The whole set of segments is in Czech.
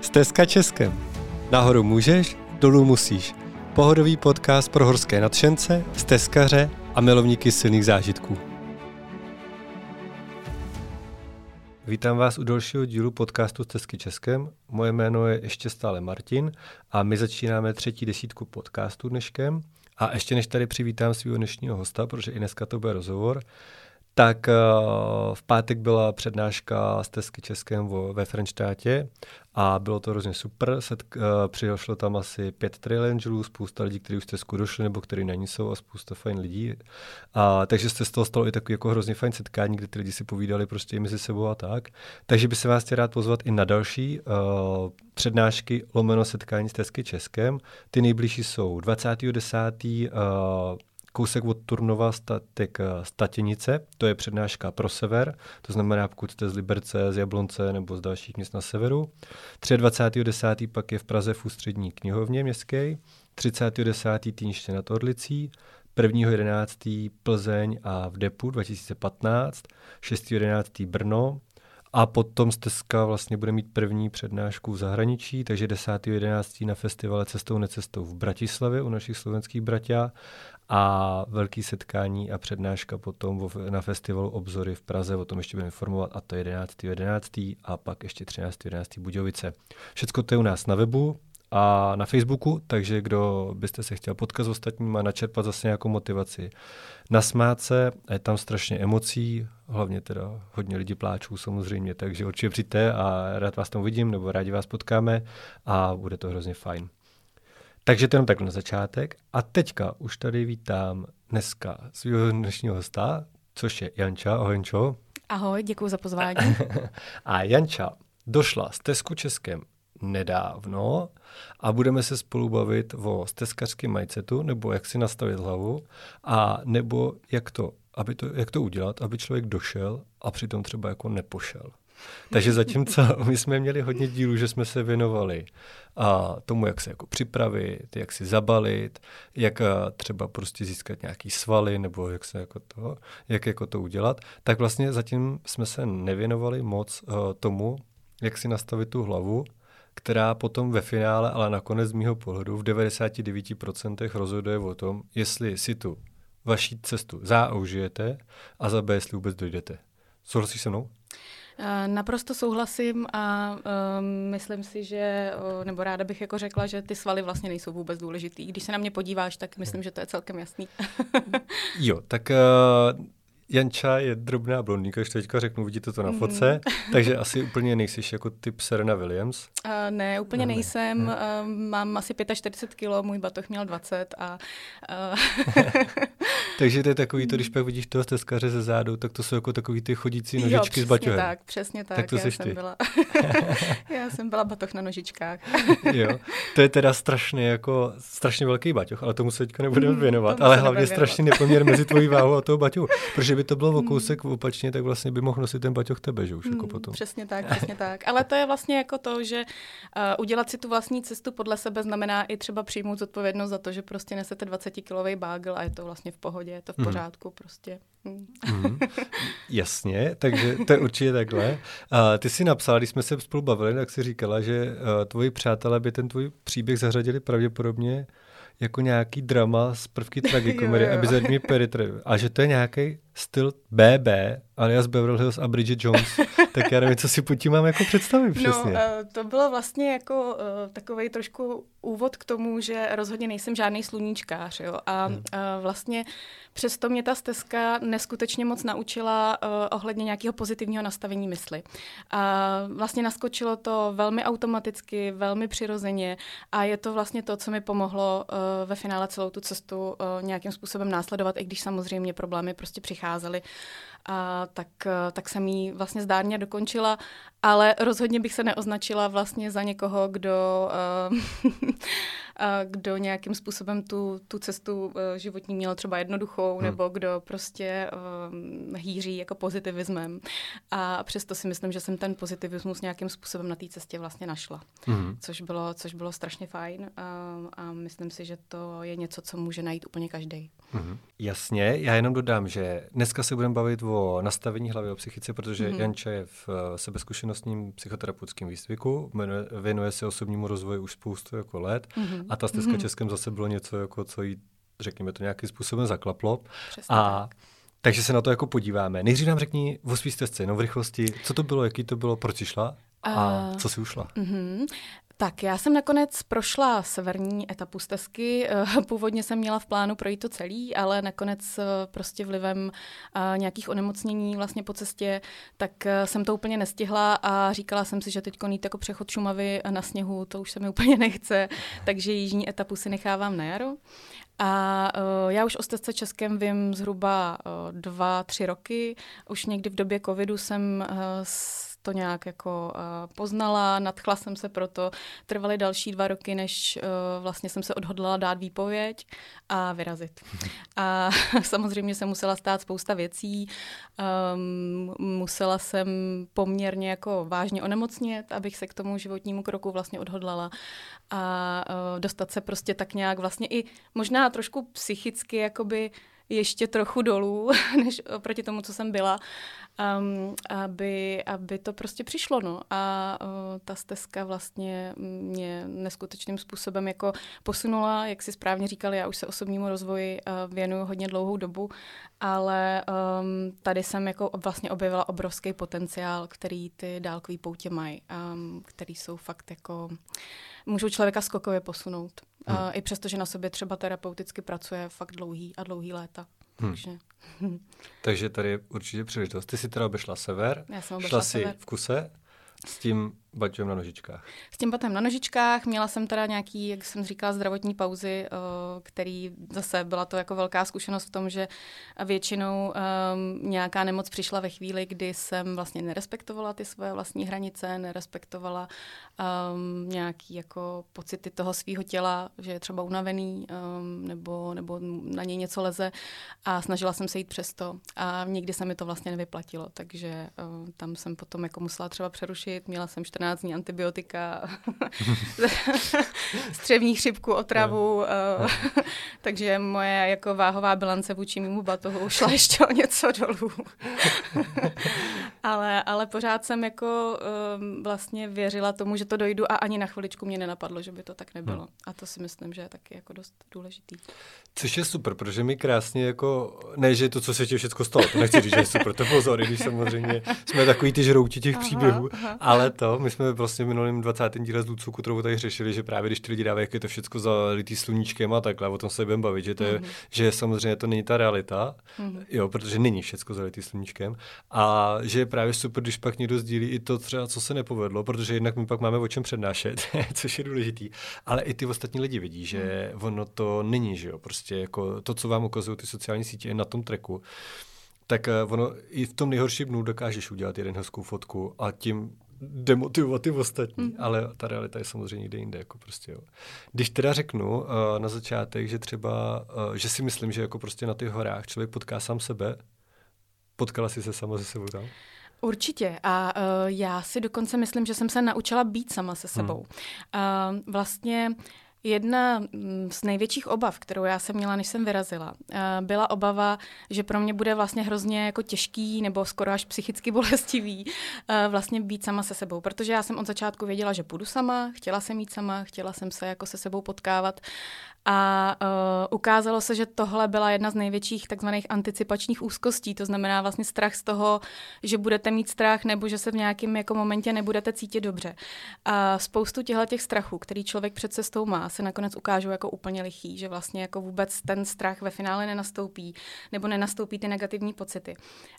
Stezka Českem. Nahoru můžeš, dolů musíš. Pohodový podcast pro horské nadšence, stezkaře a milovníky silných zážitků. Vítám vás u dalšího dílu podcastu Stezky Českem. Moje jméno je ještě stále Martin a my začínáme třetí desítku podcastu dneškem. A ještě než tady přivítám svého dnešního hosta, protože i dneska to bude rozhovor, tak uh, v pátek byla přednáška z Tesky Českém ve Frenštátě a bylo to hrozně super. Uh, přišlo tam asi pět trail angelů, spousta lidí, kteří už z Tesku došli nebo kteří na ní jsou a spousta fajn lidí. A, takže se z toho stalo i takový jako hrozně fajn setkání, kde ty lidi si povídali prostě i mezi sebou a tak. Takže by se vás chtěl rád pozvat i na další uh, přednášky lomeno setkání s Tesky Českém. Ty nejbližší jsou 20.10. Uh, kousek od Turnova statek Statěnice, to je přednáška pro sever, to znamená, pokud jste z Liberce, z Jablonce nebo z dalších měst na severu. 23.10. pak je v Praze v ústřední knihovně městské, 30.10. Týniště nad Orlicí, 1.11. Plzeň a v Depu 2015, 6.11. Brno, a potom Stezka vlastně bude mít první přednášku v zahraničí, takže 10.11. na festivale Cestou necestou v Bratislavě u našich slovenských bratia a velký setkání a přednáška potom na festivalu Obzory v Praze, o tom ještě budeme informovat, a to 11. 11. a pak ještě 13. 11. Budějovice. Všecko to je u nás na webu, a na Facebooku, takže kdo byste se chtěl potkat s ostatními a načerpat zase nějakou motivaci. Nasmát se, je tam strašně emocí, hlavně teda hodně lidí pláčů samozřejmě, takže určitě přijďte a rád vás tam uvidím, nebo rádi vás potkáme a bude to hrozně fajn. Takže to jenom takhle na začátek. A teďka už tady vítám dneska svého dnešního hosta, což je Janča. Ahoj, Jančo. Ahoj, děkuji za pozvání. a Janča došla z Tesku Českém nedávno a budeme se spolu bavit o steskařském mindsetu, nebo jak si nastavit hlavu, a nebo jak to, aby to, jak to udělat, aby člověk došel a přitom třeba jako nepošel. Takže zatímco my jsme měli hodně dílů, že jsme se věnovali a tomu, jak se jako připravit, jak si zabalit, jak třeba prostě získat nějaký svaly, nebo jak se jako to, jak jako to udělat, tak vlastně zatím jsme se nevěnovali moc uh, tomu, jak si nastavit tu hlavu která potom ve finále, ale nakonec z mýho pohledu v 99% rozhoduje o tom, jestli si tu vaší cestu za A užijete a za B, jestli vůbec dojdete. Souhlasíš se mnou? Eh, naprosto souhlasím a um, myslím si, že, nebo ráda bych jako řekla, že ty svaly vlastně nejsou vůbec důležitý. Když se na mě podíváš, tak myslím, že to je celkem jasný. jo, tak uh, Janča je drobná blondýnka, když teďka řeknu, vidíte to na fotce, mm. takže asi úplně nejsi jako typ Serena Williams. Uh, ne, úplně ne, nejsem. Ne. Uh, mám asi 45 kg, můj batoh měl 20 a... Uh... takže to je takový to, když pak vidíš toho stezkaře ze zádu, tak to jsou jako takový ty chodící nožičky jo, s baťohem. tak, přesně tak. Tak to já jsem ty. Byla... já jsem byla batoh na nožičkách. jo, to je teda strašně jako, strašně velký baťoch, ale tomu se teďka nebudeme mm, věnovat, ale hlavně strašně nepoměr mezi tvojí váhou a toho baťohu, protože kdyby to bylo o hmm. kousek opačně, tak vlastně by mohl nosit ten baťoch tebe, že už jako hmm, potom. Přesně tak, přesně tak. Ale to je vlastně jako to, že uh, udělat si tu vlastní cestu podle sebe znamená i třeba přijmout zodpovědnost za to, že prostě nesete 20-kilový bágl a je to vlastně v pohodě, je to v hmm. pořádku mm. prostě. Mm. Jasně, takže to je určitě takhle. Uh, ty si napsala, když jsme se spolu bavili, tak si říkala, že uh, tvoji přátelé by ten tvůj příběh zařadili pravděpodobně jako nějaký drama z prvky tragikomedy, aby zadní peritry. A že to je nějaký styl BB, alias Beverly Hills a Bridget Jones, tak já nevím, co si pod tím mám jako představit no, přesně. No, to bylo vlastně jako uh, takový trošku úvod k tomu, že rozhodně nejsem žádný sluníčkář, jo. A hmm. uh, vlastně přesto mě ta stezka neskutečně moc naučila ohledně nějakého pozitivního nastavení mysli. A vlastně naskočilo to velmi automaticky, velmi přirozeně a je to vlastně to, co mi pomohlo ve finále celou tu cestu nějakým způsobem následovat, i když samozřejmě problémy prostě přicházely a tak, tak jsem ji vlastně zdárně dokončila, ale rozhodně bych se neoznačila vlastně za někoho, kdo uh, kdo nějakým způsobem tu, tu cestu uh, životní měl třeba jednoduchou, hmm. nebo kdo prostě uh, hýří jako pozitivismem. A přesto si myslím, že jsem ten pozitivismus nějakým způsobem na té cestě vlastně našla, hmm. což, bylo, což bylo strašně fajn a, a myslím si, že to je něco, co může najít úplně každý. Hmm. Jasně, já jenom dodám, že dneska se budeme bavit o nastavení hlavy o psychice, protože hmm. Janča je v eh, sebezkušenostním psychoterapeutickém výcviku, věnuje se osobnímu rozvoji už spoustu jako let hmm. A ta stezka hmm. Českém zase bylo něco, jako, co jí, řekněme to nějakým způsobem zaklaplo. Přesně a tak. Takže se na to jako podíváme. Nejdřív nám řekni o svý stezce, jenom v rychlosti, co to bylo, jaký to bylo, proč šla a uh, co si ušla? Uh-huh. Tak já jsem nakonec prošla severní etapu stezky. Eh, původně jsem měla v plánu projít to celý, ale nakonec eh, prostě vlivem eh, nějakých onemocnění vlastně po cestě, tak jsem to úplně nestihla a říkala jsem si, že teď konít jako přechod Šumavy na sněhu, to už se mi úplně nechce, takže jižní etapu si nechávám na jaro. A uh, já už o stezce českém vím zhruba uh, dva, tři roky. Už někdy v době covidu jsem uh, to nějak jako uh, poznala, nadchla jsem se proto. Trvaly další dva roky, než uh, vlastně jsem se odhodlala dát výpověď a vyrazit. A samozřejmě se musela stát spousta věcí. Um, musela jsem poměrně jako vážně onemocnět, abych se k tomu životnímu kroku vlastně odhodlala a uh, dostat se prostě tak nějak vlastně i možná trošku psychicky jakoby ještě trochu dolů, než oproti tomu, co jsem byla, um, aby, aby to prostě přišlo. No. A uh, ta stezka vlastně mě neskutečným způsobem jako posunula, jak si správně říkali, já už se osobnímu rozvoji uh, věnuju hodně dlouhou dobu, ale um, tady jsem jako vlastně objevila obrovský potenciál, který ty dálkové poutě mají, um, který jsou fakt jako můžou člověka skokově posunout. Hmm. Uh, I přesto, že na sobě třeba terapeuticky pracuje fakt dlouhý a dlouhý léta. Hmm. Takže... Takže tady je určitě příležitost. Ty jsi teda obešla sever, Já jsem šla si v kuse s tím baťem na nožičkách. S tím batem na nožičkách. Měla jsem teda nějaký, jak jsem říkala, zdravotní pauzy, eh, který zase byla to jako velká zkušenost v tom, že většinou um, nějaká nemoc přišla ve chvíli, kdy jsem vlastně nerespektovala ty své vlastní hranice, nerespektovala um, nějaký jako pocity toho svého těla, že je třeba unavený um, nebo, nebo na něj něco leze a snažila jsem se jít přes to a nikdy se mi to vlastně nevyplatilo, takže uh, tam jsem potom jako musela třeba přerušit, měla jsem 14 dní antibiotika, střevní chřipku, otravu, no. uh, takže moje jako váhová bilance vůči mému batohu šla ještě o něco dolů. ale, ale pořád jsem jako um, vlastně věřila tomu, že to dojdu a ani na chviličku mě nenapadlo, že by to tak nebylo. Hmm. A to si myslím, že je taky jako dost důležitý. Což je super, protože mi krásně jako, ne, že to, co se ti všechno stalo, to nechci říct, že je super, to pozor, když samozřejmě jsme takový ty žrouti těch aha, příběhů, aha. ale to, my jsme vlastně v minulém 20. díle z Lucu Kutrovou tady řešili, že právě když ty lidi dávají, jak je to všechno zalitý sluníčkem a takhle, o tom se budeme bavit, že, to je, mm-hmm. že samozřejmě to není ta realita, mm-hmm. jo, protože není všechno zalitý sluníčkem a že je právě super, když pak někdo sdílí i to třeba, co se nepovedlo, protože jednak my pak máme o čem přednášet, což je důležitý, ale i ty ostatní lidi vidí, že mm. ono to není, že jo, prostě jako to, co vám ukazují ty sociální sítě je na tom treku, tak eh, ono i v tom nejhorším dnu dokážeš udělat jeden hezkou fotku a tím demotivovat ty ostatní, mm. ale ta realita je samozřejmě někde jinde. Jako prostě, jo. Když teda řeknu uh, na začátek, že třeba, uh, že si myslím, že jako prostě na těch horách člověk potká sám sebe, potkala jsi se sama ze sebou tam? Určitě. A uh, já si dokonce myslím, že jsem se naučila být sama se sebou. Hmm. Uh, vlastně Jedna mm, z největších obav, kterou já jsem měla, než jsem vyrazila, eh, byla obava, že pro mě bude vlastně hrozně jako těžký nebo skoro až psychicky bolestivý eh, vlastně být sama se sebou, protože já jsem od začátku věděla, že půjdu sama, chtěla jsem jít sama, chtěla jsem se jako se sebou potkávat a uh, ukázalo se, že tohle byla jedna z největších takzvaných anticipačních úzkostí, to znamená vlastně strach z toho, že budete mít strach nebo že se v nějakém jako momentě nebudete cítit dobře. A spoustu těchto těch strachů, který člověk před cestou má, se nakonec ukážou jako úplně lichý, že vlastně jako vůbec ten strach ve finále nenastoupí nebo nenastoupí ty negativní pocity.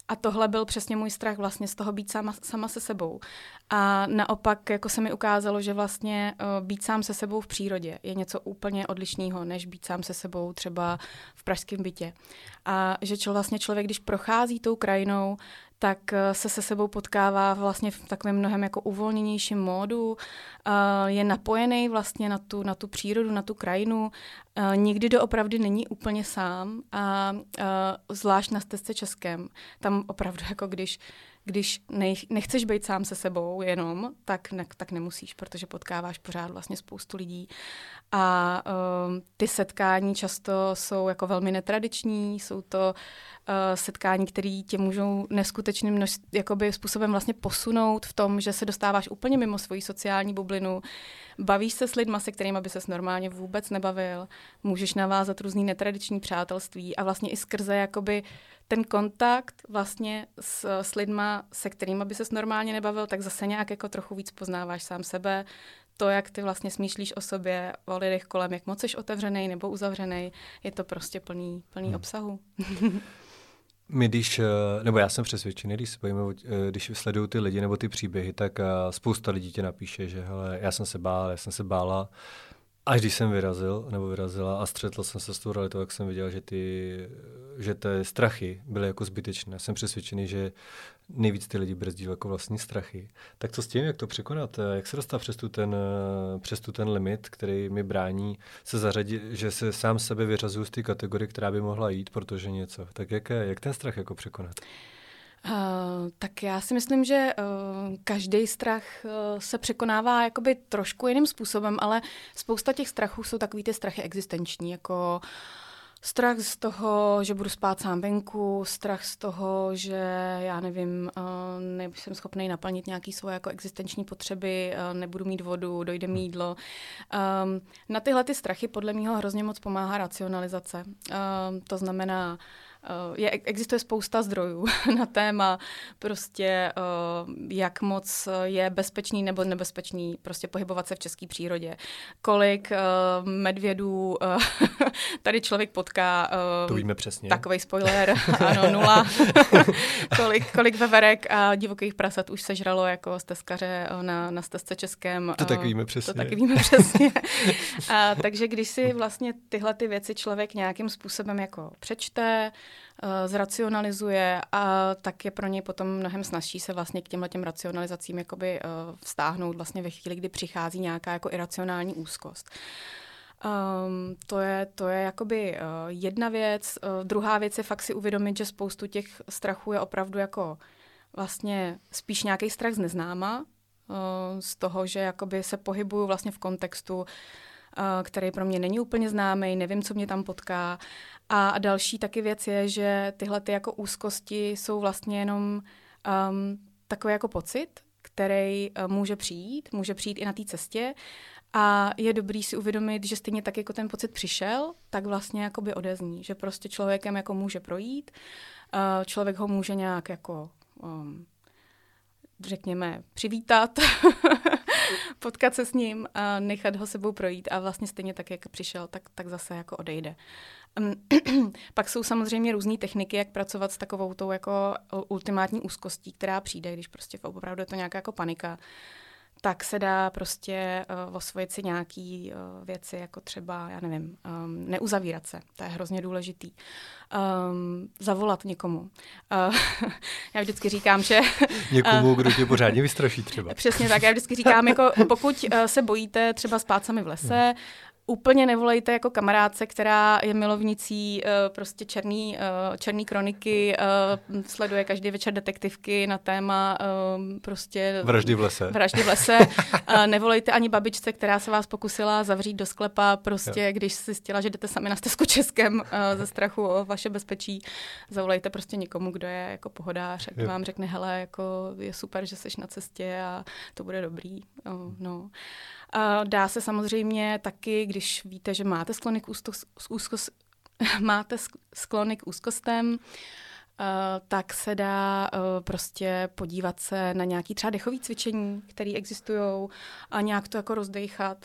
A tohle byl přesně můj strach vlastně z toho být sama, sama se sebou. A naopak jako se mi ukázalo, že vlastně uh, být sám se sebou v přírodě je něco úplně odlišného, než být sám se sebou třeba v pražském bytě. A že čo, vlastně člověk, když prochází tou krajinou, tak eh, se se sebou potkává vlastně v takovém mnohem jako uvolněnějším módu, je napojený vlastně na tu, na tu přírodu, na tu krajinu, nikdy doopravdy není úplně sám a zvlášť na stezce českém. Tam opravdu jako když když nechceš být sám se sebou jenom, tak, ne, tak nemusíš, protože potkáváš pořád vlastně spoustu lidí. A uh, ty setkání často jsou jako velmi netradiční, jsou to setkání, které tě můžou neskutečným množ, jakoby způsobem vlastně posunout v tom, že se dostáváš úplně mimo svoji sociální bublinu, bavíš se s lidma, se kterými by ses normálně vůbec nebavil, můžeš navázat různý netradiční přátelství a vlastně i skrze jakoby ten kontakt vlastně s, s lidma, se kterými by ses normálně nebavil, tak zase nějak jako trochu víc poznáváš sám sebe, to, jak ty vlastně smýšlíš o sobě, o lidech kolem, jak moc jsi otevřený nebo uzavřený, je to prostě plný, plný hmm. obsahu. My když, eh, nebo já jsem přesvědčený, když se eh, když sledují ty lidi nebo ty příběhy, tak eh, spousta lidí tě napíše, že hele, já jsem se bál, já jsem se bála, Až když jsem vyrazil, nebo vyrazila a střetl jsem se s tou realitou, jak jsem viděl, že ty, že ty strachy byly jako zbytečné. Jsem přesvědčený, že nejvíc ty lidi brzdí jako vlastní strachy. Tak co s tím, jak to překonat? Jak se dostat přes tu ten, přes tu ten limit, který mi brání se zařadit, že se sám sebe vyřazuju z té kategorie, která by mohla jít, protože něco. Tak jak, jak ten strach jako překonat? Uh, tak já si myslím, že uh, každý strach uh, se překonává jakoby trošku jiným způsobem, ale spousta těch strachů jsou takový ty strachy existenční, jako strach z toho, že budu spát sám venku, strach z toho, že já nevím, nejsem schopný naplnit nějaké svoje jako existenční potřeby, nebudu mít vodu, dojde mi jídlo. Um, na tyhle ty strachy podle mého hrozně moc pomáhá racionalizace. Um, to znamená, je, existuje spousta zdrojů na téma prostě, eh, jak moc je bezpečný nebo nebezpečný prostě pohybovat se v české přírodě. Kolik eh, medvědů eh, tady člověk potká. To víme přesně. Takový spoiler, ano, nula. kolik, kolik veverek a divokých prasat už sežralo jako stezkaře na, na stezce českém. To taky víme přesně. To taky víme přesně. a, takže když si vlastně tyhle ty věci člověk nějakým způsobem jako přečte, Eh, zracionalizuje a tak je pro něj potom mnohem snažší se vlastně k těmhle těm racionalizacím jakoby uh, vztáhnout vlastně ve chvíli, kdy přichází nějaká jako iracionální úzkost. Um, to je, to je jakoby uh, jedna věc. Uh, druhá věc je fakt si uvědomit, že spoustu těch strachů je opravdu jako vlastně spíš nějaký strach z neznáma, uh, z toho, že jakoby se pohybuju vlastně v kontextu, který pro mě není úplně známý, nevím, co mě tam potká. A další taky věc je, že tyhle ty jako úzkosti jsou vlastně jenom um, takový jako pocit, který uh, může přijít, může přijít i na té cestě. A je dobrý si uvědomit, že stejně tak, jako ten pocit přišel, tak vlastně jakoby odezní, že prostě člověkem jako může projít, uh, člověk ho může nějak jako um, řekněme, přivítat, potkat se s ním a nechat ho sebou projít a vlastně stejně tak, jak přišel, tak, tak zase jako odejde. Pak jsou samozřejmě různé techniky, jak pracovat s takovou tou jako ultimátní úzkostí, která přijde, když prostě opravdu je to nějaká jako panika tak se dá prostě uh, osvojit si nějaký uh, věci, jako třeba, já nevím, um, neuzavírat se. To je hrozně důležitý. Um, zavolat někomu. Uh, já vždycky říkám, že... Někomu, kdo tě pořádně vystraší třeba. Přesně tak. Já vždycky říkám, jako pokud uh, se bojíte třeba spát sami v lese, úplně nevolejte jako kamarádce, která je milovnicí uh, prostě černý, uh, černý kroniky, uh, sleduje každý večer detektivky na téma uh, prostě... Vraždy v lese. Vraždy v lese. uh, nevolejte ani babičce, která se vás pokusila zavřít do sklepa, prostě jo. když si zjistila, že jdete sami na stezku Českem uh, ze strachu o vaše bezpečí. Zavolejte prostě někomu, kdo je jako pohodář, jak vám řekne, hele, jako je super, že jsi na cestě a to bude dobrý. Uh, no. Dá se samozřejmě taky, když víte, že máte sklony k, máte sklony k úzkostem, tak se dá uh, prostě podívat se na nějaký třeba dechový cvičení, které existují a nějak to jako rozdejchat.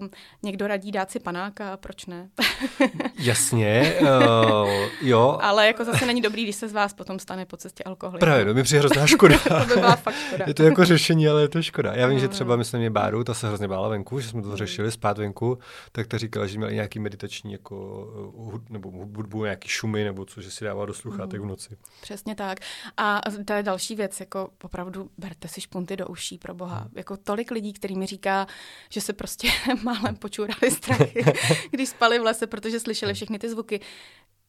Uh, někdo radí dát si panáka, proč ne? Jasně, uh, jo. Ale jako zase není dobrý, když se z vás potom stane po cestě alkohol. Právě, no mi přijde hrozná škoda. to by byla fakt škoda. je to jako řešení, ale je to škoda. Já vím, že třeba myslím je Báru, ta se hrozně bála venku, že jsme to řešili spát venku, tak ta říkala, že měla nějaký meditační jako, nebo hudbu, nějaký šumy, nebo co, že si dává do sluchátek v noci moci. Přesně tak. A to je další věc, jako opravdu berte si špunty do uší, pro boha. Hmm. Jako tolik lidí, který mi říká, že se prostě málem počurali strachy, když spali v lese, protože slyšeli všechny ty zvuky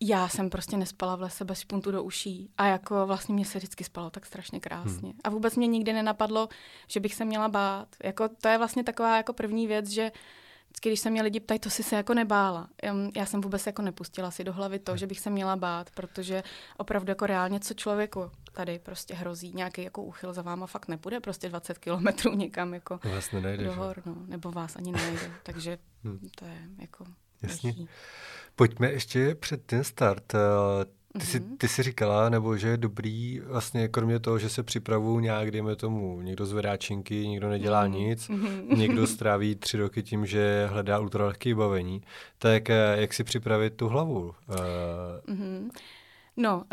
já jsem prostě nespala v lese bez špuntu do uší a jako vlastně mě se vždycky spalo tak strašně krásně. Hmm. A vůbec mě nikdy nenapadlo, že bych se měla bát. Jako to je vlastně taková jako první věc, že vždycky, když se mě lidi ptají, to si se jako nebála. Já jsem vůbec jako nepustila si do hlavy to, že bych se měla bát, protože opravdu jako reálně, co člověku tady prostě hrozí, nějaký jako úchyl za váma fakt nebude, prostě 20 kilometrů někam jako vás nenajde, do hor, no, nebo vás ani nejde. Takže hmm. to je jako Jasně. Pojďme ještě před ten start. Ty jsi, mhm. ty jsi říkala, nebo že je dobrý, vlastně kromě toho, že se připravují nějak, dejme tomu, někdo zvedá činky, někdo nedělá mm. nic, mm. někdo stráví tři roky tím, že hledá ultralehké bavení, tak eh, jak si připravit tu hlavu? Mm. No,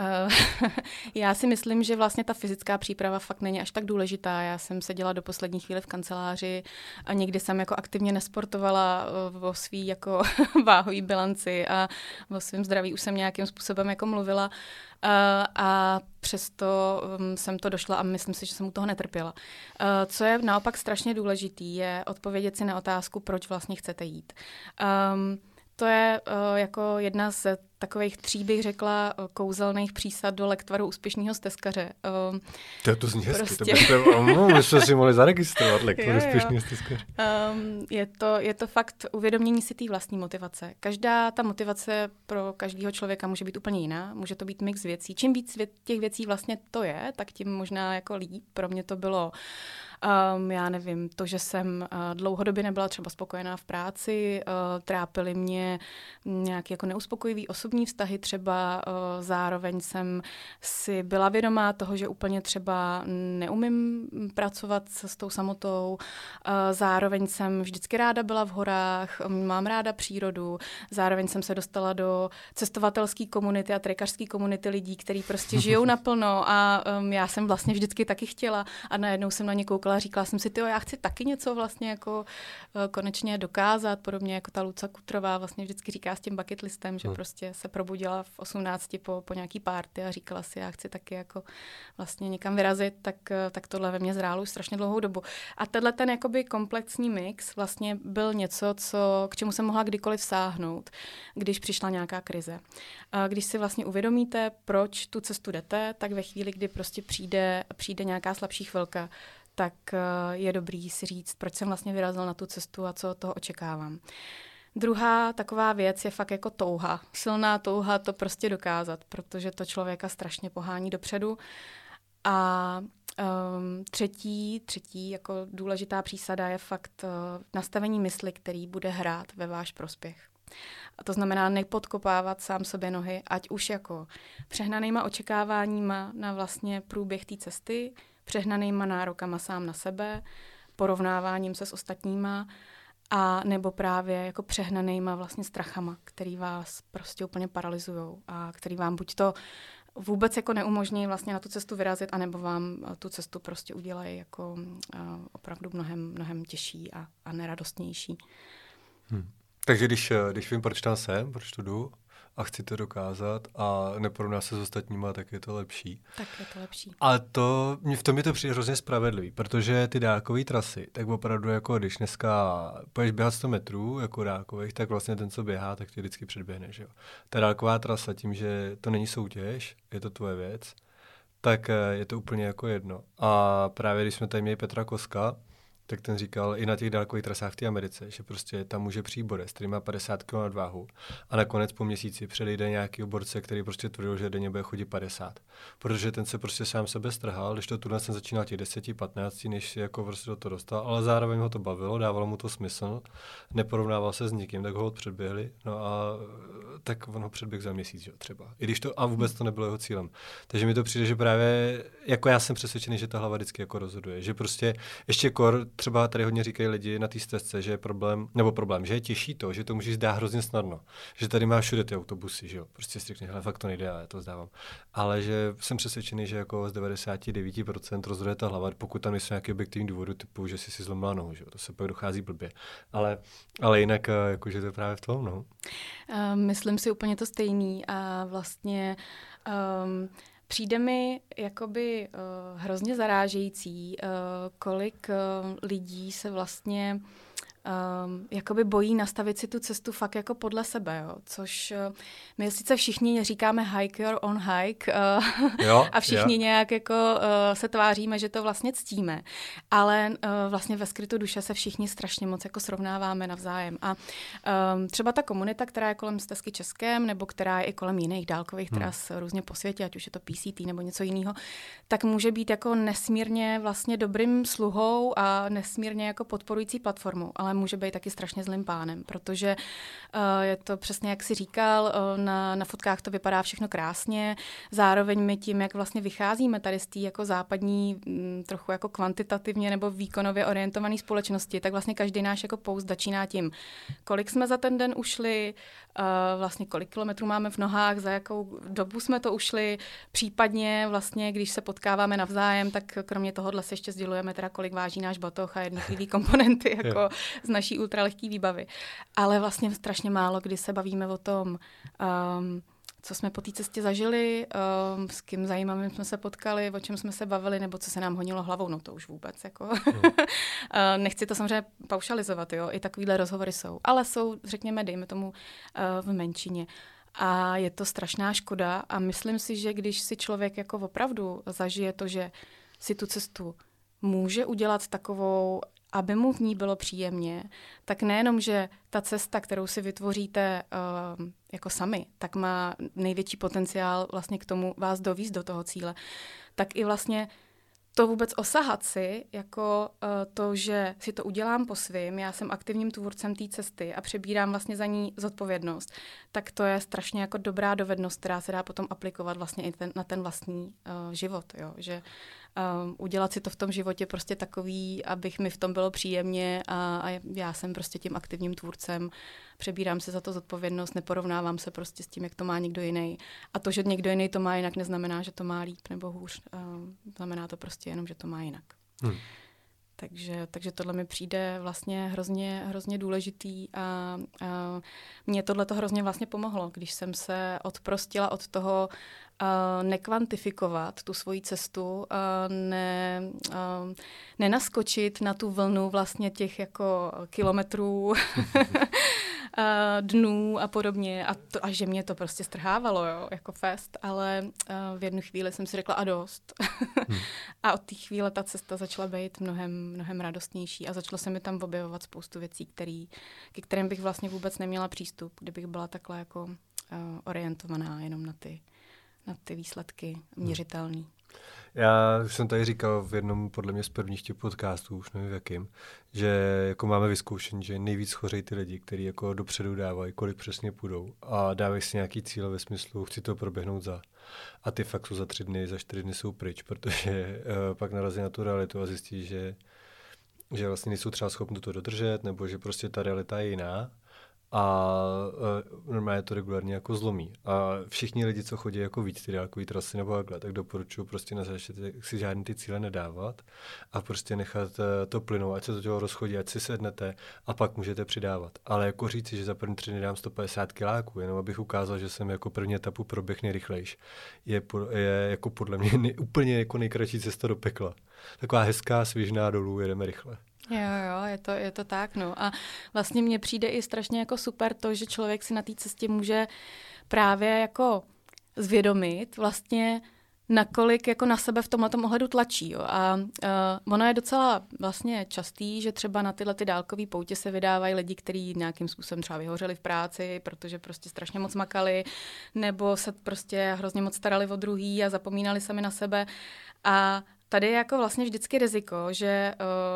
uh, já si myslím, že vlastně ta fyzická příprava fakt není až tak důležitá. Já jsem seděla do poslední chvíle v kanceláři a nikdy jsem jako aktivně nesportovala uh, o svý jako váhový bilanci a o svém zdraví už jsem nějakým způsobem jako mluvila. Uh, a přesto um, jsem to došla a myslím si, že jsem u toho netrpěla. Uh, co je naopak strašně důležitý, je odpovědět si na otázku, proč vlastně chcete jít. Um, to je uh, jako jedna z takových tří, bych řekla, kouzelných přísad do lektvaru úspěšného steskaře. Uh, to, to zní hezky, prostě... to byste, um, my jsme si mohli zaregistrovat lektvar úspěšného steskaře. Um, je, to, je to fakt uvědomění si té vlastní motivace. Každá ta motivace pro každého člověka může být úplně jiná, může to být mix věcí. Čím víc těch věcí vlastně to je, tak tím možná jako líp. Pro mě to bylo Um, já nevím, to, že jsem uh, dlouhodobě nebyla třeba spokojená v práci, uh, trápily mě nějaké jako neuspokojivý osobní vztahy třeba, uh, zároveň jsem si byla vědomá toho, že úplně třeba neumím pracovat s, s tou samotou, uh, zároveň jsem vždycky ráda byla v horách, mám ráda přírodu, zároveň jsem se dostala do cestovatelské komunity a trekařské komunity lidí, kteří prostě žijou naplno a um, já jsem vlastně vždycky taky chtěla a najednou jsem na ně koukala a říkala jsem si, ty já chci taky něco vlastně jako uh, konečně dokázat, podobně jako ta Luca Kutrová vlastně vždycky říká s tím bucket listem, že hmm. prostě se probudila v 18 po, po nějaký párty a říkala si, já chci taky jako vlastně někam vyrazit, tak, uh, tak tohle ve mně zrálo už strašně dlouhou dobu. A tenhle ten jakoby komplexní mix vlastně byl něco, co, k čemu jsem mohla kdykoliv sáhnout, když přišla nějaká krize. A když si vlastně uvědomíte, proč tu cestu jdete, tak ve chvíli, kdy prostě přijde, přijde nějaká slabší chvilka, tak eh, je dobrý si říct, proč jsem vlastně vyrazil na tu cestu a co od toho očekávám. Druhá taková věc je fakt jako touha. Silná touha to prostě dokázat, protože to člověka strašně pohání dopředu. A um, třetí, třetí jako důležitá přísada je fakt uh, nastavení mysli, který bude hrát ve váš prospěch. A to znamená nepodkopávat sám sobě nohy, ať už jako přehnanýma očekáváníma na vlastně průběh té cesty, přehnanýma nárokama sám na sebe, porovnáváním se s ostatníma, a nebo právě jako přehnanýma vlastně strachama, který vás prostě úplně paralyzují a který vám buď to vůbec jako neumožní vlastně na tu cestu vyrazit, anebo vám tu cestu prostě udělají jako uh, opravdu mnohem, mnohem těžší a, a neradostnější. Hmm. Takže když, když vím, proč tam jsem, proč tu jdu, a chci to dokázat a neporovná se s ostatníma, tak je to lepší. Tak je to lepší. A to, v tom je to přijde hrozně spravedlivý, protože ty dálkové trasy, tak opravdu jako když dneska půjdeš běhat 100 metrů jako dálkových, tak vlastně ten, co běhá, tak tě vždycky předběhne. Že jo? Ta dálková trasa tím, že to není soutěž, je to tvoje věc, tak eh, je to úplně jako jedno. A právě když jsme tady měli Petra Koska, tak ten říkal i na těch dálkových trasách v té Americe, že prostě tam může přijít borec, který má 50 kg nadváhu a nakonec po měsíci předejde nějaký oborce, který prostě tvrdil, že denně bude chodit 50. Protože ten se prostě sám sebe strhal, když to tu jsem začínal těch 10, 15, než jako prostě do toho dostal, ale zároveň ho to bavilo, dávalo mu to smysl, neporovnával se s nikým, tak ho předběhli, no a tak on ho předběh za měsíc, že třeba. I když to, a vůbec to nebylo jeho cílem. Takže mi to přijde, že právě, jako já jsem přesvědčený, že ta hlava vždycky jako rozhoduje, že prostě ještě kor třeba tady hodně říkají lidi na té stezce, že je problém, nebo problém, že je těžší to, že to může zdá hrozně snadno. Že tady máš všude ty autobusy, že jo. Prostě si řekne, hele, fakt to nejde, já to zdávám. Ale že jsem přesvědčený, že jako z 99% rozhoduje ta hlava, pokud tam jsou nějaké objektivní důvody, typu, že jsi si zlomila nohu, že jo. To se pak dochází blbě. Ale, ale jinak, eh, jakože to je právě v tom, no. Uh, myslím si úplně to stejný a vlastně um, přijde mi jakoby uh, hrozně zarážející, uh, kolik uh, lidí se vlastně um, jakoby bojí nastavit si tu cestu fakt jako podle sebe, jo. což uh, my sice všichni říkáme hike your own hike uh, jo, a všichni jo. nějak jako uh, se tváříme, že to vlastně ctíme, ale uh, vlastně ve skrytu duše se všichni strašně moc jako srovnáváme navzájem a um, třeba ta komunita, která je kolem stezky Českém, nebo která je i kolem jiných dálkových hmm. tras různě po světě, ať už je to PCT nebo něco jiného, tak může být jako nesmírně vlastně dobrým sluhou a nesmírně jako podporující platformou, ale může být taky strašně zlým pánem, protože uh, je to přesně, jak si říkal, uh, na, na fotkách to vypadá všechno krásně, zároveň my tím, jak vlastně vycházíme tady z té jako západní, mm, trochu jako kvantitativně nebo výkonově orientované společnosti, tak vlastně každý náš jako poust začíná tím, kolik jsme za ten den ušli, uh, vlastně kolik kilometrů máme v nohách, za jakou dobu jsme to ušli, případně vlastně, když se potkáváme navzájem, tak kromě tohohle se ještě sdělujeme teda, kolik váží náš batoh a jednotlivý komponenty jako z naší ultralehké výbavy. Ale vlastně strašně málo, kdy se bavíme o tom, um, co jsme po té cestě zažili, um, s kým zajímavým jsme se potkali, o čem jsme se bavili, nebo co se nám honilo hlavou, no to už vůbec. Jako. Hmm. uh, nechci to samozřejmě paušalizovat, jo, i takovýhle rozhovory jsou, ale jsou, řekněme, dejme tomu, uh, v menšině. A je to strašná škoda a myslím si, že když si člověk jako opravdu zažije to, že si tu cestu může udělat takovou aby mu v ní bylo příjemně, tak nejenom, že ta cesta, kterou si vytvoříte uh, jako sami, tak má největší potenciál vlastně k tomu vás dovízt do toho cíle, tak i vlastně to vůbec osahat si, jako uh, to, že si to udělám po svým, já jsem aktivním tvůrcem té cesty a přebírám vlastně za ní zodpovědnost, tak to je strašně jako dobrá dovednost, která se dá potom aplikovat vlastně i ten, na ten vlastní uh, život, jo, že um, udělat si to v tom životě prostě takový, abych mi v tom bylo příjemně a, a já jsem prostě tím aktivním tvůrcem, přebírám se za to zodpovědnost, neporovnávám se prostě s tím, jak to má někdo jiný. A to, že někdo jiný to má jinak, neznamená, že to má líp nebo hůř. Um, znamená to prostě jenom, že to má jinak. Hmm. Takže, takže tohle mi přijde vlastně hrozně, hrozně důležitý a, a mě tohle to hrozně vlastně pomohlo, když jsem se odprostila od toho nekvantifikovat tu svoji cestu, uh, ne, uh, nenaskočit na tu vlnu vlastně těch jako kilometrů dnů a podobně a, to, a že mě to prostě strhávalo, jo, jako fest, ale v jednu chvíli jsem si řekla a dost. hmm. A od té chvíle ta cesta začala být mnohem, mnohem radostnější a začalo se mi tam objevovat spoustu věcí, který, ke kterým bych vlastně vůbec neměla přístup, kdybych byla takhle jako uh, orientovaná jenom na ty, na ty výsledky měřitelné. Hmm. Já už jsem tady říkal v jednom podle mě z prvních těch podcastů, už nevím v jakým, že jako máme vyzkoušení, že nejvíc chořejí ty lidi, kteří jako dopředu dávají, kolik přesně půjdou a dávají si nějaký cíl ve smyslu, chci to proběhnout za. A ty fakt jsou za tři dny, za čtyři dny jsou pryč, protože uh, pak narazí na tu realitu a zjistí, že že vlastně nejsou třeba schopni to dodržet, nebo že prostě ta realita je jiná a uh, normálně to regulárně jako zlomí. A všichni lidi, co chodí jako víc ty dálkové trasy nebo takhle, tak doporučuji prostě na začátku si žádný ty cíle nedávat a prostě nechat uh, to plynout, ať se do toho rozchodí, ať si sednete a pak můžete přidávat. Ale jako říci, že za první tři dny dám 150 kiláků, jenom abych ukázal, že jsem jako první etapu proběh nejrychlejš, je, je jako podle mě nej, úplně jako nejkratší cesta do pekla. Taková hezká, svěžná dolů, jedeme rychle. Jo, jo, je to, je to tak, no. A vlastně mně přijde i strašně jako super to, že člověk si na té cestě může právě jako zvědomit vlastně, nakolik jako na sebe v tomhle ohledu tlačí. Jo. A uh, ono je docela vlastně častý, že třeba na tyhle ty dálkové poutě se vydávají lidi, kteří nějakým způsobem třeba vyhořeli v práci, protože prostě strašně moc makali, nebo se prostě hrozně moc starali o druhý a zapomínali sami na sebe. A tady je jako vlastně vždycky riziko, že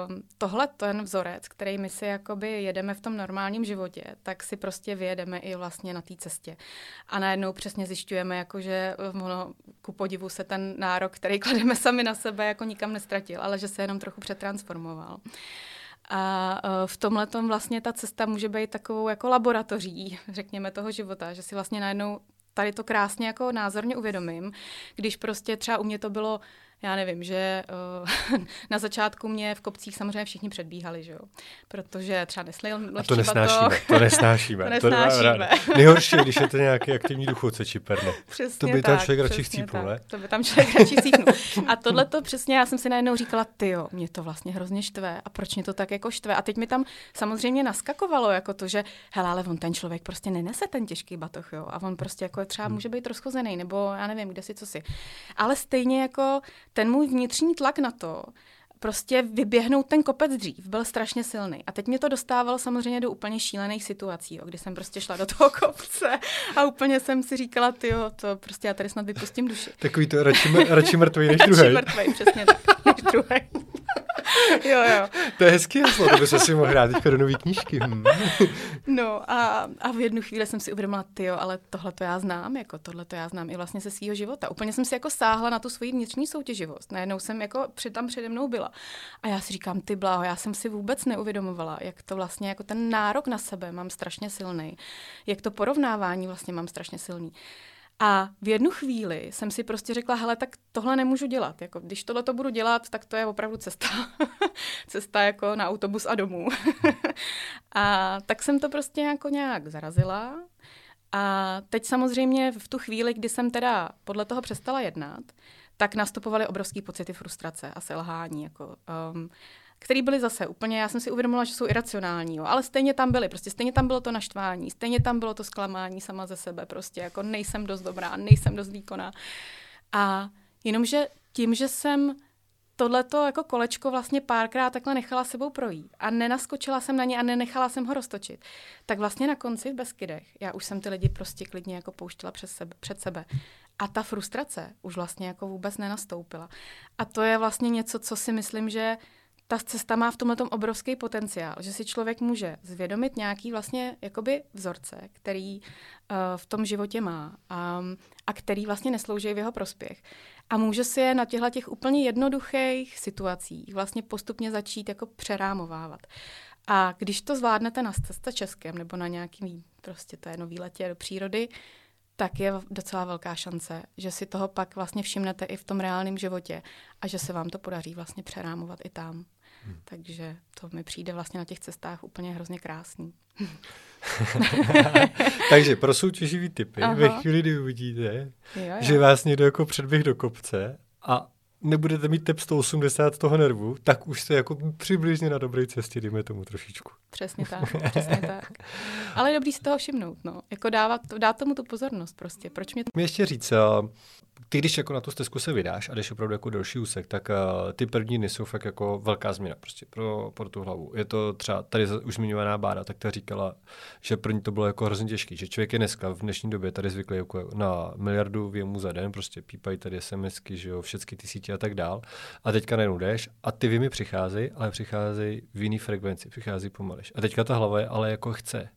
uh, tohle ten vzorec, který my si jakoby jedeme v tom normálním životě, tak si prostě vyjedeme i vlastně na té cestě. A najednou přesně zjišťujeme, jako, že uh, ono, ku podivu se ten nárok, který klademe sami na sebe, jako nikam nestratil, ale že se jenom trochu přetransformoval. A uh, v tomhle vlastně ta cesta může být takovou jako laboratoří, řekněme, toho života, že si vlastně najednou tady to krásně jako názorně uvědomím, když prostě třeba u mě to bylo já nevím, že uh, na začátku mě v kopcích samozřejmě všichni předbíhali, že jo? Protože třeba neslil A to nesnášíme, to nesnášíme. to nesnášíme. To Nejhorší, když je to nějaký aktivní duchovce či perne. Přesně to by tak, tam člověk radši chcípnul, ne? To by tam člověk radši chcípnul. A tohle to přesně, já jsem si najednou říkala, ty jo, mě to vlastně hrozně štve a proč mě to tak jako štve. A teď mi tam samozřejmě naskakovalo jako to, že hele, ale on ten člověk prostě nenese ten těžký batoh, jo. A on prostě jako třeba hmm. může být rozchozený, nebo já nevím, kde si co si. Ale stejně jako ten můj vnitřní tlak na to, prostě vyběhnout ten kopec dřív, byl strašně silný. A teď mě to dostávalo samozřejmě do úplně šílených situací, jo, kdy jsem prostě šla do toho kopce a úplně jsem si říkala, ty jo, to prostě já tady snad vypustím duši. Takový to radši, radši mrtvý než druhý. radši mrtvý, přesně tak, druhý. jo, jo. To je hezký heslo, to by se si mohl hrát teďka do nový knížky. Hm. No a, a v jednu chvíli jsem si uvědomila, ty jo, ale tohle to já znám, jako tohle to já znám i vlastně ze svého života. Úplně jsem si jako sáhla na tu svoji vnitřní soutěživost. Najednou jsem jako před tam přede mnou byla. A já si říkám, ty bláho, já jsem si vůbec neuvědomovala, jak to vlastně jako ten nárok na sebe mám strašně silný, jak to porovnávání vlastně mám strašně silný. A v jednu chvíli jsem si prostě řekla, hele, tak tohle nemůžu dělat. Jako, když tohle to budu dělat, tak to je opravdu cesta. cesta jako na autobus a domů. a tak jsem to prostě jako nějak zarazila. A teď samozřejmě v tu chvíli, kdy jsem teda podle toho přestala jednat, tak nastupovaly obrovský pocity frustrace a selhání. Jako, um, který byly zase úplně, já jsem si uvědomila, že jsou iracionální, jo, ale stejně tam byly, prostě stejně tam bylo to naštvání, stejně tam bylo to zklamání sama ze sebe, prostě jako nejsem dost dobrá, nejsem dost výkonná. A jenomže tím, že jsem tohleto jako kolečko vlastně párkrát takhle nechala sebou projít a nenaskočila jsem na ně a nenechala jsem ho roztočit, tak vlastně na konci v Beskydech já už jsem ty lidi prostě klidně jako pouštila přes sebe, před sebe. A ta frustrace už vlastně jako vůbec nenastoupila. A to je vlastně něco, co si myslím, že ta cesta má v tomhle obrovský potenciál, že si člověk může zvědomit nějaký vlastně jakoby vzorce, který uh, v tom životě má a, a který vlastně neslouží v jeho prospěch. A může si je na těchto těch úplně jednoduchých situacích vlastně postupně začít jako přerámovávat. A když to zvládnete na cesta českém nebo na nějakým prostě to jedno výletě do přírody, tak je docela velká šance, že si toho pak vlastně všimnete i v tom reálném životě a že se vám to podaří vlastně přerámovat i tam. Hmm. Takže to mi přijde vlastně na těch cestách úplně hrozně krásný. Takže pro soutěživý typy, Aha. ve chvíli, kdy uvidíte, jo, jo. že vás někdo jako předběh do kopce a nebudete mít tep 180 toho nervu, tak už jste jako přibližně na dobré cestě, dejme tomu trošičku. Přesně tak, přesně tak. Ale je dobrý si toho všimnout, no. Jako dávat, dát tomu tu pozornost prostě. Proč mě to... Mě ještě říct, ty, když jako na tu stezku se vydáš a jdeš opravdu jako další úsek, tak uh, ty první dny jsou fakt jako velká změna prostě pro, pro tu hlavu. Je to třeba tady už zmiňovaná Bára, tak ta říkala, že pro ní to bylo jako hrozně těžké, že člověk je dneska v dnešní době tady zvyklý jako na miliardu věmů za den, prostě pípají tady SMSky, že jo, všechny ty sítě a tak dál. A teďka najednou jdeš a ty věmy přicházejí, ale přicházejí v jiný frekvenci, přicházejí pomaleš. A teďka ta hlava je ale jako chce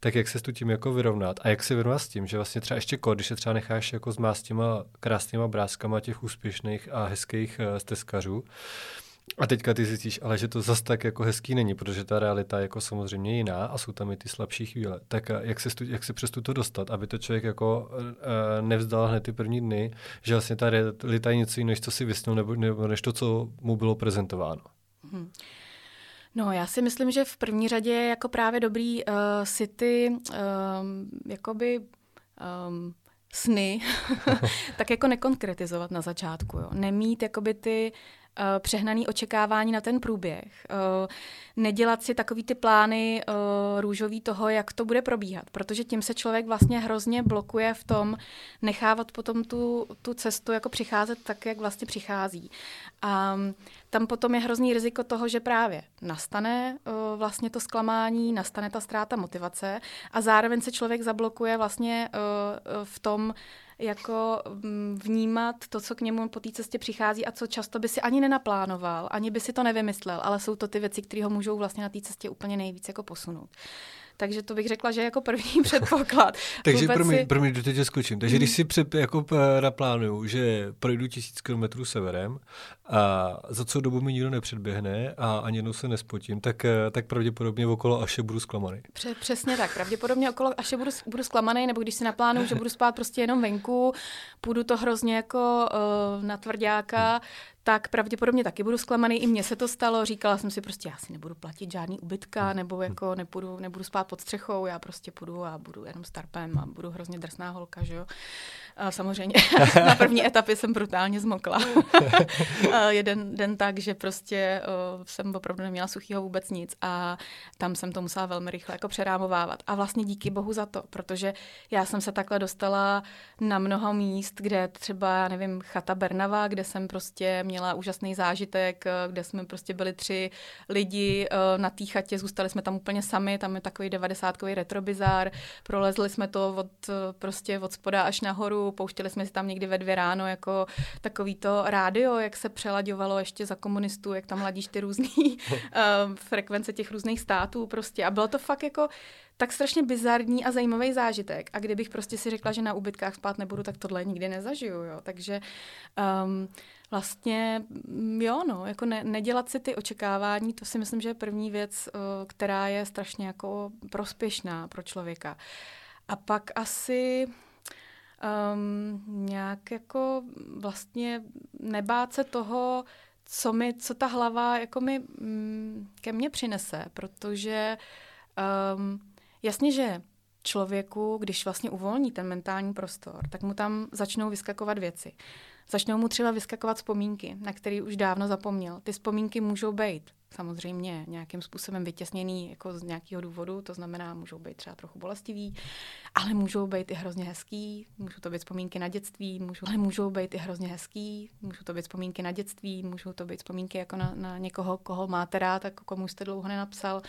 tak jak se s tím jako vyrovnat a jak se vyrovnat s tím, že vlastně třeba ještě kod, když se třeba necháš jako s těma krásnýma brázkama těch úspěšných a hezkých uh, stezkařů, a teďka ty zjistíš, ale že to zas tak jako hezký není, protože ta realita je jako samozřejmě jiná a jsou tam i ty slabší chvíle. Tak eh, jak se, jak se přes to dostat, aby to člověk jako uh, nevzdal hned ty první dny, že vlastně ta realita je něco jiného, než co si vysnul, nebo, nebo než to, co mu bylo prezentováno. Hmm. No, já si myslím, že v první řadě je jako právě dobrý uh, si ty um, jakoby um, sny tak jako nekonkretizovat na začátku. Jo. Nemít jakoby ty přehnaný očekávání na ten průběh. Uh, nedělat si takový ty plány uh, růžový toho, jak to bude probíhat, protože tím se člověk vlastně hrozně blokuje v tom nechávat potom tu, tu cestu jako přicházet tak, jak vlastně přichází. A um, tam potom je hrozný riziko toho, že právě nastane vlastně to zklamání, nastane ta ztráta motivace a zároveň se člověk zablokuje vlastně v tom, jako mm, vnímat to, co k němu po té cestě přichází a co často by si ani nenaplánoval, ani by si to nevymyslel, ale jsou to ty věci, které ho můžou vlastně na té cestě úplně nejvíc jako posunout. Takže to bych řekla, že jako první předpoklad. takže pro mě, si... pro mě teď skočím. Takže mm. když si před, jako naplánuju, že projdu tisíc kilometrů severem a za co dobu mi nikdo nepředběhne a ani jednou se nespotím, tak, tak pravděpodobně okolo Aše budu zklamaný. Přesně tak. Pravděpodobně okolo Aše budu, budu zklamaný, nebo když si naplánuju, že budu spát prostě jenom venku, půjdu to hrozně jako uh, na tvrdáka, hmm tak pravděpodobně taky budu zklamaný. I mně se to stalo. Říkala jsem si prostě, já si nebudu platit žádný ubytka, hmm. nebo jako nepůjdu, nebudu spát pod střechou, já prostě půjdu a budu jenom starpem a budu hrozně drsná holka, že jo. A samozřejmě na první etapě jsem brutálně zmokla. jeden den tak, že prostě uh, jsem opravdu neměla suchýho vůbec nic a tam jsem to musela velmi rychle jako přerámovávat. A vlastně díky bohu za to, protože já jsem se takhle dostala na mnoho míst, kde třeba, já nevím, chata Bernava, kde jsem prostě měla úžasný zážitek, kde jsme prostě byli tři lidi uh, na té chatě, zůstali jsme tam úplně sami, tam je takový devadesátkový retrobizár, prolezli jsme to od, prostě od spoda až nahoru, pouštěli jsme si tam někdy ve dvě ráno jako takový to rádio, jak se přelaďovalo ještě za komunistů, jak tam ladíš ty různé frekvence těch různých států prostě. A bylo to fakt jako tak strašně bizarní a zajímavý zážitek. A kdybych prostě si řekla, že na ubytkách spát nebudu, tak tohle nikdy nezažiju, jo. Takže um, vlastně, mm, jo, no, jako ne, nedělat si ty očekávání, to si myslím, že je první věc, uh, která je strašně jako prospěšná pro člověka. A pak asi um, nějak jako vlastně nebát se toho, co mi, co ta hlava jako mi mm, ke mně přinese, protože um, jasně, že člověku, když vlastně uvolní ten mentální prostor, tak mu tam začnou vyskakovat věci. Začnou mu třeba vyskakovat vzpomínky, na které už dávno zapomněl. Ty vzpomínky můžou být samozřejmě nějakým způsobem vytěsněný jako z nějakého důvodu, to znamená, můžou být třeba trochu bolestivý, ale můžou být i hrozně hezký, můžou to být vzpomínky na dětství, můžou, ale můžou být i hrozně hezký, můžou to být vzpomínky na dětství, můžou to být vzpomínky jako na, na někoho, koho máte rád, jako komu jste dlouho nenapsal.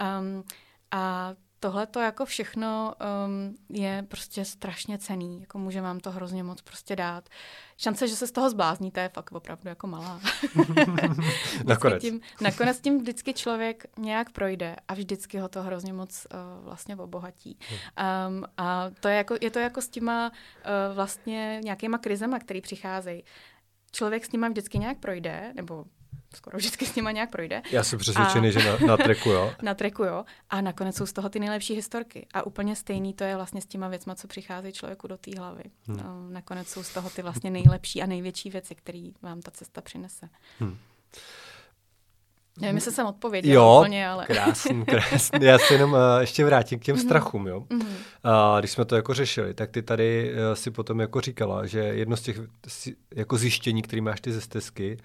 Um, a tohle to jako všechno um, je prostě strašně cený, jako může vám to hrozně moc prostě dát. Šance, že se z toho zblázníte, je fakt opravdu jako malá. nakonec. Tím, nakonec tím vždycky člověk nějak projde a vždycky ho to hrozně moc uh, vlastně obohatí. Um, a to je, jako, je to jako s těma uh, vlastně nějakýma krizema, které přicházejí. Člověk s nima vždycky nějak projde, nebo skoro vždycky s nima nějak projde. Já jsem přesvědčený, a... že na, na treku, jo. na treku, jo. A nakonec jsou z toho ty nejlepší historky. A úplně stejný to je vlastně s těma věcma, co přichází člověku do té hlavy. Hmm. No, nakonec jsou z toho ty vlastně nejlepší a největší věci, které vám ta cesta přinese. Hmm. Nevím, jestli jsem odpověděla jo, úplně, ale... krásný, krásný. Já se jenom uh, ještě vrátím k těm mm-hmm. strachům, jo. Uh, když jsme to jako řešili, tak ty tady uh, si potom jako říkala, že jedno z těch jako zjištění, které máš ty ze stezky,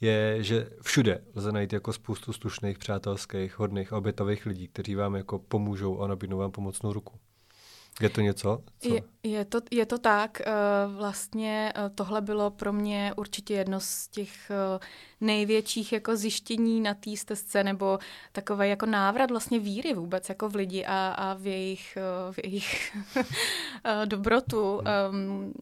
je, že všude lze najít jako spoustu slušných, přátelských, hodných, obětavých lidí, kteří vám jako pomůžou a nabídnou vám pomocnou ruku. Je to něco? Co? Je, je, to, je to tak. Vlastně tohle bylo pro mě určitě jedno z těch největších jako zjištění na té stezce nebo takový jako návrat vlastně víry vůbec jako v lidi a, a v jejich, eh, v jejich eh, dobrotu. Um,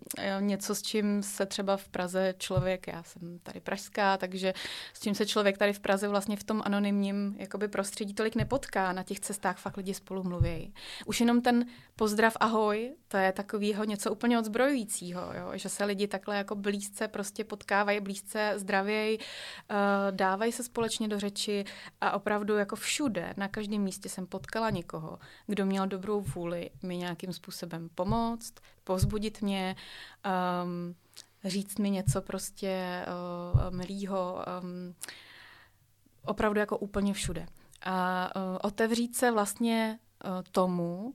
něco, s čím se třeba v Praze člověk, já jsem tady pražská, takže s čím se člověk tady v Praze vlastně v tom anonymním jakoby prostředí tolik nepotká. Na těch cestách fakt lidi spolu mluví. Už jenom ten pozdrav ahoj, to je takovýho něco úplně odzbrojujícího, jo? že se lidi takhle jako blízce prostě potkávají, blízce zdravějí, dávají se společně do řeči a opravdu jako všude, na každém místě jsem potkala někoho, kdo měl dobrou vůli mi nějakým způsobem pomoct, povzbudit mě, um, říct mi něco prostě uh, milýho, um, opravdu jako úplně všude. A uh, otevřít se vlastně uh, tomu, uh,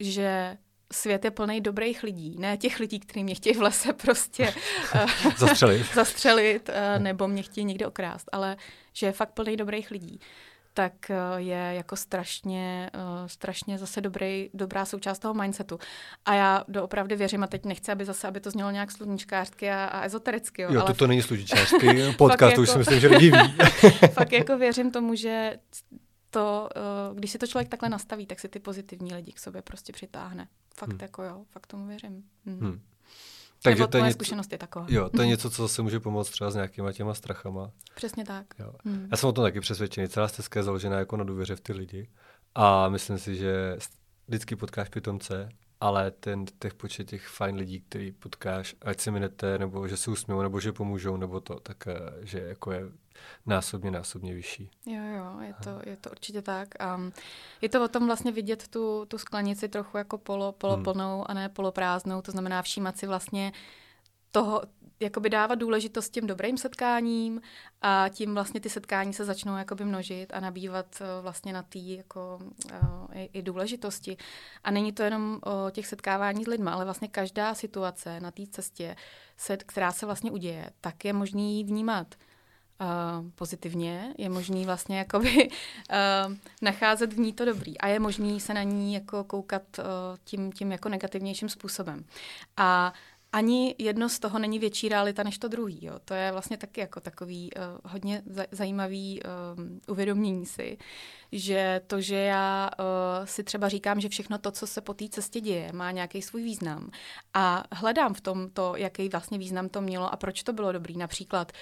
že svět je plný dobrých lidí, ne těch lidí, kteří mě chtějí v lese prostě eh, zastřelit, zastřelit eh, nebo mě chtějí někde okrást, ale že je fakt plný dobrých lidí tak eh, je jako strašně, strašně zase dobrý, dobrá součást toho mindsetu. A já doopravdy věřím, a teď nechci, aby zase, aby to znělo nějak sluníčkářsky a, a ezotericky. Jo, jo to, to není sluníčkářský podcast, to už si myslím, že lidi ví. fakt jako věřím tomu, že to, když si to člověk takhle nastaví, tak si ty pozitivní lidi k sobě prostě přitáhne. Fakt hmm. jako jo, fakt tomu věřím. Hmm. Hmm. Takže Nebo to je něco, zkušenost je taková. Jo, to je něco, co zase může pomoct třeba s nějakýma těma strachama. Přesně tak. Jo. Hmm. Já jsem o tom taky přesvědčený. Celá stezka je založená jako na důvěře v ty lidi. A myslím si, že vždycky potkáš pitomce, ale ten těch počet těch fajn lidí, který potkáš, ať se minete, nebo že se usmějou, nebo že pomůžou, nebo to, tak eh, že jako je násobně, násobně vyšší. Jo, jo, je to, je to určitě tak. A je to o tom vlastně vidět tu, tu sklenici trochu jako polo, poloplnou hmm. a ne poloprázdnou, to znamená všímat si vlastně toho, jakoby dávat důležitost těm dobrým setkáním a tím vlastně ty setkání se začnou jakoby množit a nabývat uh, vlastně na té jako uh, i, i důležitosti. A není to jenom o těch setkávání s lidmi, ale vlastně každá situace na té cestě, se, která se vlastně uděje, tak je možný vnímat uh, pozitivně, je možný vlastně jakoby uh, nacházet v ní to dobrý a je možný se na ní jako koukat uh, tím, tím jako negativnějším způsobem. A ani jedno z toho není větší realita než to druhý. Jo. To je vlastně taky jako takový uh, hodně zajímavý uh, uvědomění si, že to, že já uh, si třeba říkám, že všechno to, co se po té cestě děje, má nějaký svůj význam a hledám v tom to, jaký vlastně význam to mělo a proč to bylo dobrý. Například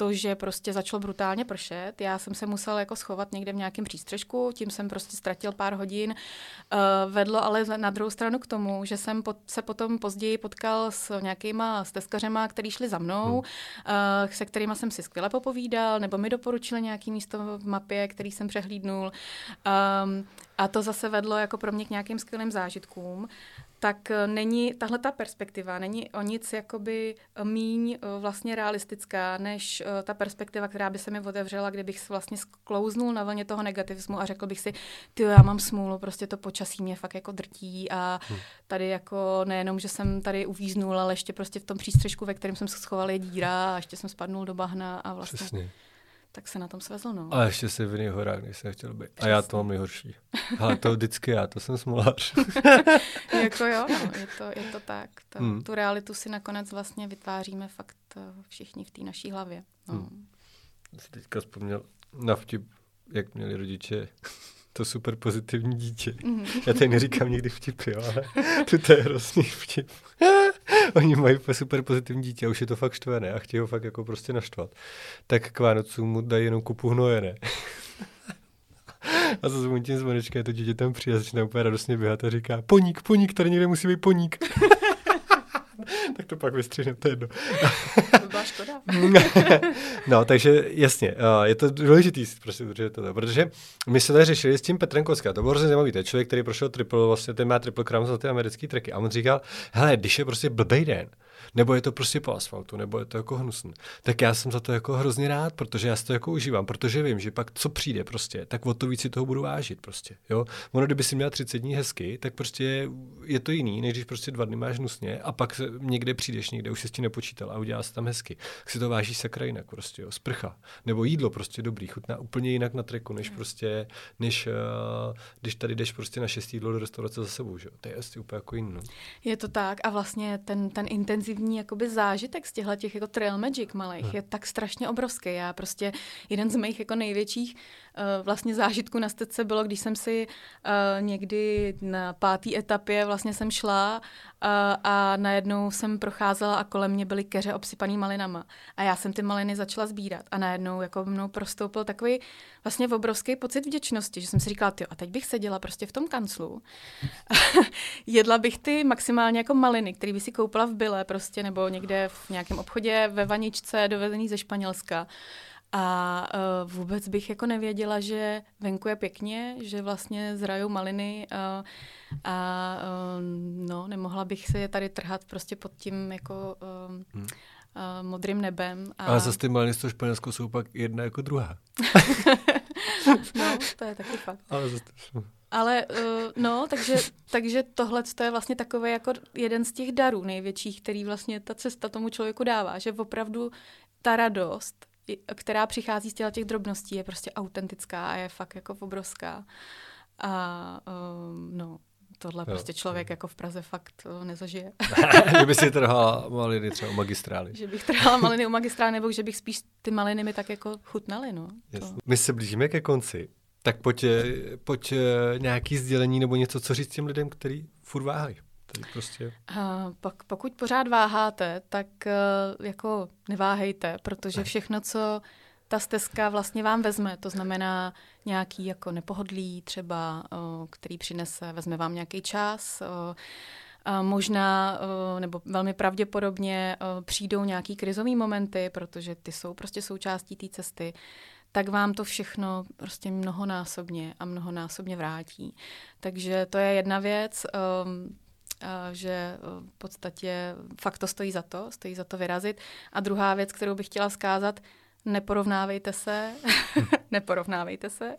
to, že prostě začalo brutálně pršet. Já jsem se musel jako schovat někde v nějakém přístřežku, tím jsem prostě ztratil pár hodin. Uh, vedlo ale na druhou stranu k tomu, že jsem pot, se potom později potkal s nějakýma steskařema, který šli za mnou, uh, se kterými jsem si skvěle popovídal, nebo mi doporučili nějaký místo v mapě, který jsem přehlídnul. Um, a to zase vedlo jako pro mě k nějakým skvělým zážitkům tak eh, není tahle ta perspektiva, není o nic jakoby eh, míň eh, vlastně realistická, než ta perspektiva, která by se mi otevřela, kdybych se vlastně sklouznul na vlně toho negativismu a řekl bych si, ty já mám smůlu, prostě to počasí mě fakt jako drtí a hm. tady jako nejenom, že jsem tady uvíznul, ale ještě prostě v tom přístřežku, ve kterém jsem se schoval, je díra a ještě jsem spadnul do bahna a vlastně... Přesně tak se na tom svezl, no. A ještě se v horách, než jsem chtěl být. Přesně. A já to mám nejhorší. Ale to vždycky já, to jsem smolář. jako jo, no, je to, je to tak. To, hmm. Tu realitu si nakonec vlastně vytváříme fakt eh, všichni v té naší hlavě. No. Hmm. Jsi teďka vzpomněl na vtip, jak měli rodiče to super pozitivní dítě. Mm-hmm. Já tady neříkám nikdy vtipy, jo, ale to je hrozný vtip. Oni mají super pozitivní dítě už je to fakt štvené a chtějí ho fakt jako prostě naštvat. Tak k Vánocům mu dají jenom kupu hnoje, ne? A za zvonitím zvonečka je to dítě tam přijde, začíná úplně radostně běhat a říká, poník, poník, tady někde musí být poník. tak to pak vystřihne, to jedno. Byla škoda. no, takže jasně, je to důležitý prostě udržet to, protože my jsme tady řešili s tím Petrem Kocka, to bylo hrozně zajímavý, to je člověk, který prošel triple, vlastně ten má triple crown za ty americké treky a on říkal, hele, když je prostě blbej den, nebo je to prostě po asfaltu, nebo je to jako hnusný. Tak já jsem za to jako hrozně rád, protože já si to jako užívám, protože vím, že pak co přijde prostě, tak o to víc si toho budu vážit prostě. Jo? Ono, kdyby si měl 30 dní hezky, tak prostě je to jiný, než když prostě dva dny máš hnusně a pak někde přijdeš, někde už se s tím nepočítal a udělá se tam hezky. Tak si to vážíš sakra jinak prostě, jo? sprcha. Nebo jídlo prostě dobrý, chutná úplně jinak na treku, než prostě, než uh, když tady jdeš prostě na šestý jídlo do restaurace za sebou, že? To je asi úplně jako jiný. No. Je to tak a vlastně ten, ten intenzivní intenzivní jakoby zážitek z těchto těch jako trail magic malých hmm. je tak strašně obrovský. Já prostě jeden z mých jako největších vlastně zážitků na stece bylo, když jsem si uh, někdy na páté etapě vlastně jsem šla uh, a najednou jsem procházela a kolem mě byly keře obsypaný malinama. A já jsem ty maliny začala sbírat a najednou jako mnou prostoupil takový vlastně obrovský pocit vděčnosti, že jsem si říkala, a teď bych seděla prostě v tom kanclu, jedla bych ty maximálně jako maliny, které by si koupila v byle prostě, nebo někde v nějakém obchodě ve vaničce dovezený ze Španělska. A uh, vůbec bych jako nevěděla, že venku je pěkně, že vlastně zrajou maliny uh, a uh, no, nemohla bych se je tady trhat prostě pod tím jako uh, hmm. uh, modrým nebem. A... Ale zase ty maliny z toho Španělsku jsou pak jedna jako druhá. no, to je taky fakt. Ale zase ale uh, no, takže, takže tohle je vlastně takový jako jeden z těch darů největších, který vlastně ta cesta tomu člověku dává, že opravdu ta radost, která přichází z těch drobností, je prostě autentická a je fakt jako obrovská. A uh, no, tohle jo. prostě člověk jako v Praze fakt uh, nezažije. že by si trhala maliny třeba u magistrály. že bych trhala maliny u magistrály, nebo že bych spíš ty maliny mi tak jako chutnaly, no. My se blížíme ke konci. Tak pojď, eh, pojď eh, nějaký sdělení nebo něco, co říct těm lidem, který furt váhají. Prostě... Uh, pak, pokud pořád váháte, tak uh, jako neváhejte, protože všechno, co ta stezka vlastně vám vezme. To znamená nějaký jako nepohodlí třeba, který přinese, vezme vám nějaký čas, možná, nebo velmi pravděpodobně přijdou nějaký krizový momenty, protože ty jsou prostě součástí té cesty tak vám to všechno prostě mnohonásobně a mnohonásobně vrátí. Takže to je jedna věc, um, že v podstatě fakt to stojí za to, stojí za to vyrazit. A druhá věc, kterou bych chtěla zkázat, neporovnávejte se, neporovnávejte se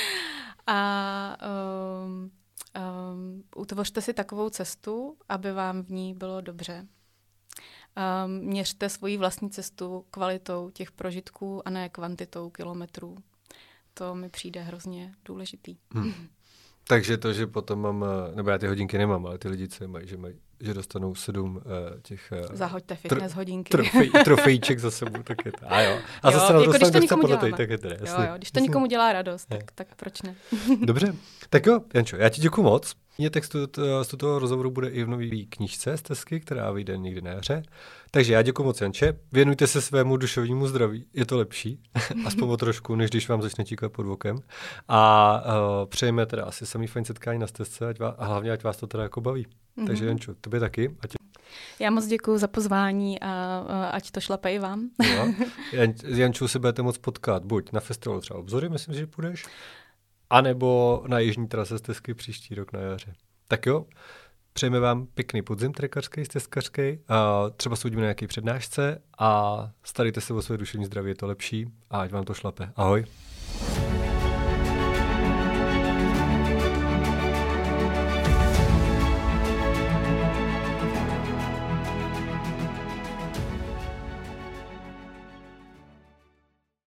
a um, um, utvořte si takovou cestu, aby vám v ní bylo dobře. Um, měřte svoji vlastní cestu kvalitou těch prožitků a ne kvantitou kilometrů. To mi přijde hrozně důležitý. Hmm. Takže to, že potom mám, eh, nebo já ty hodinky nemám, ale ty lidi, co je mají, že, mají, že dostanou sedm uh, těch... Uh, Zahoďte fitness tr- hodinky. Trofej, trofejček za sebou, tak je to. A jo. A jo, zase jako když to nikomu dělá, tak je to jasný. Jo, jo, když to nikomu dělá radost, tak, tak proč ne? Dobře, tak jo, Jančo, já ti děkuji moc. Mě textu z toho rozhovoru bude i v nové knížce z Tesky, která vyjde někdy na jaře. Takže já děkuji moc, Janče. Věnujte se svému duševnímu zdraví, je to lepší, aspoň o trošku, než když vám začne tíkat pod vokem. A uh, přejeme teda asi samý fajn setkání na stezce ať vás, a hlavně, ať vás to teda jako baví. Mm-hmm. Takže Jančo, tobě taky. Ať... Já moc děkuji za pozvání a ať to šlape i vám. jo. Jan, Jančou se budete moc potkat buď na festivalu třeba Obzory, myslím, že půjdeš, anebo na jižní trase stezky příští rok na jaře. Tak jo, přejeme vám pěkný podzim trekařský, stezkařský, třeba se uvidíme na nějaké přednášce a starejte se o své duševní zdraví, je to lepší a ať vám to šlape. Ahoj.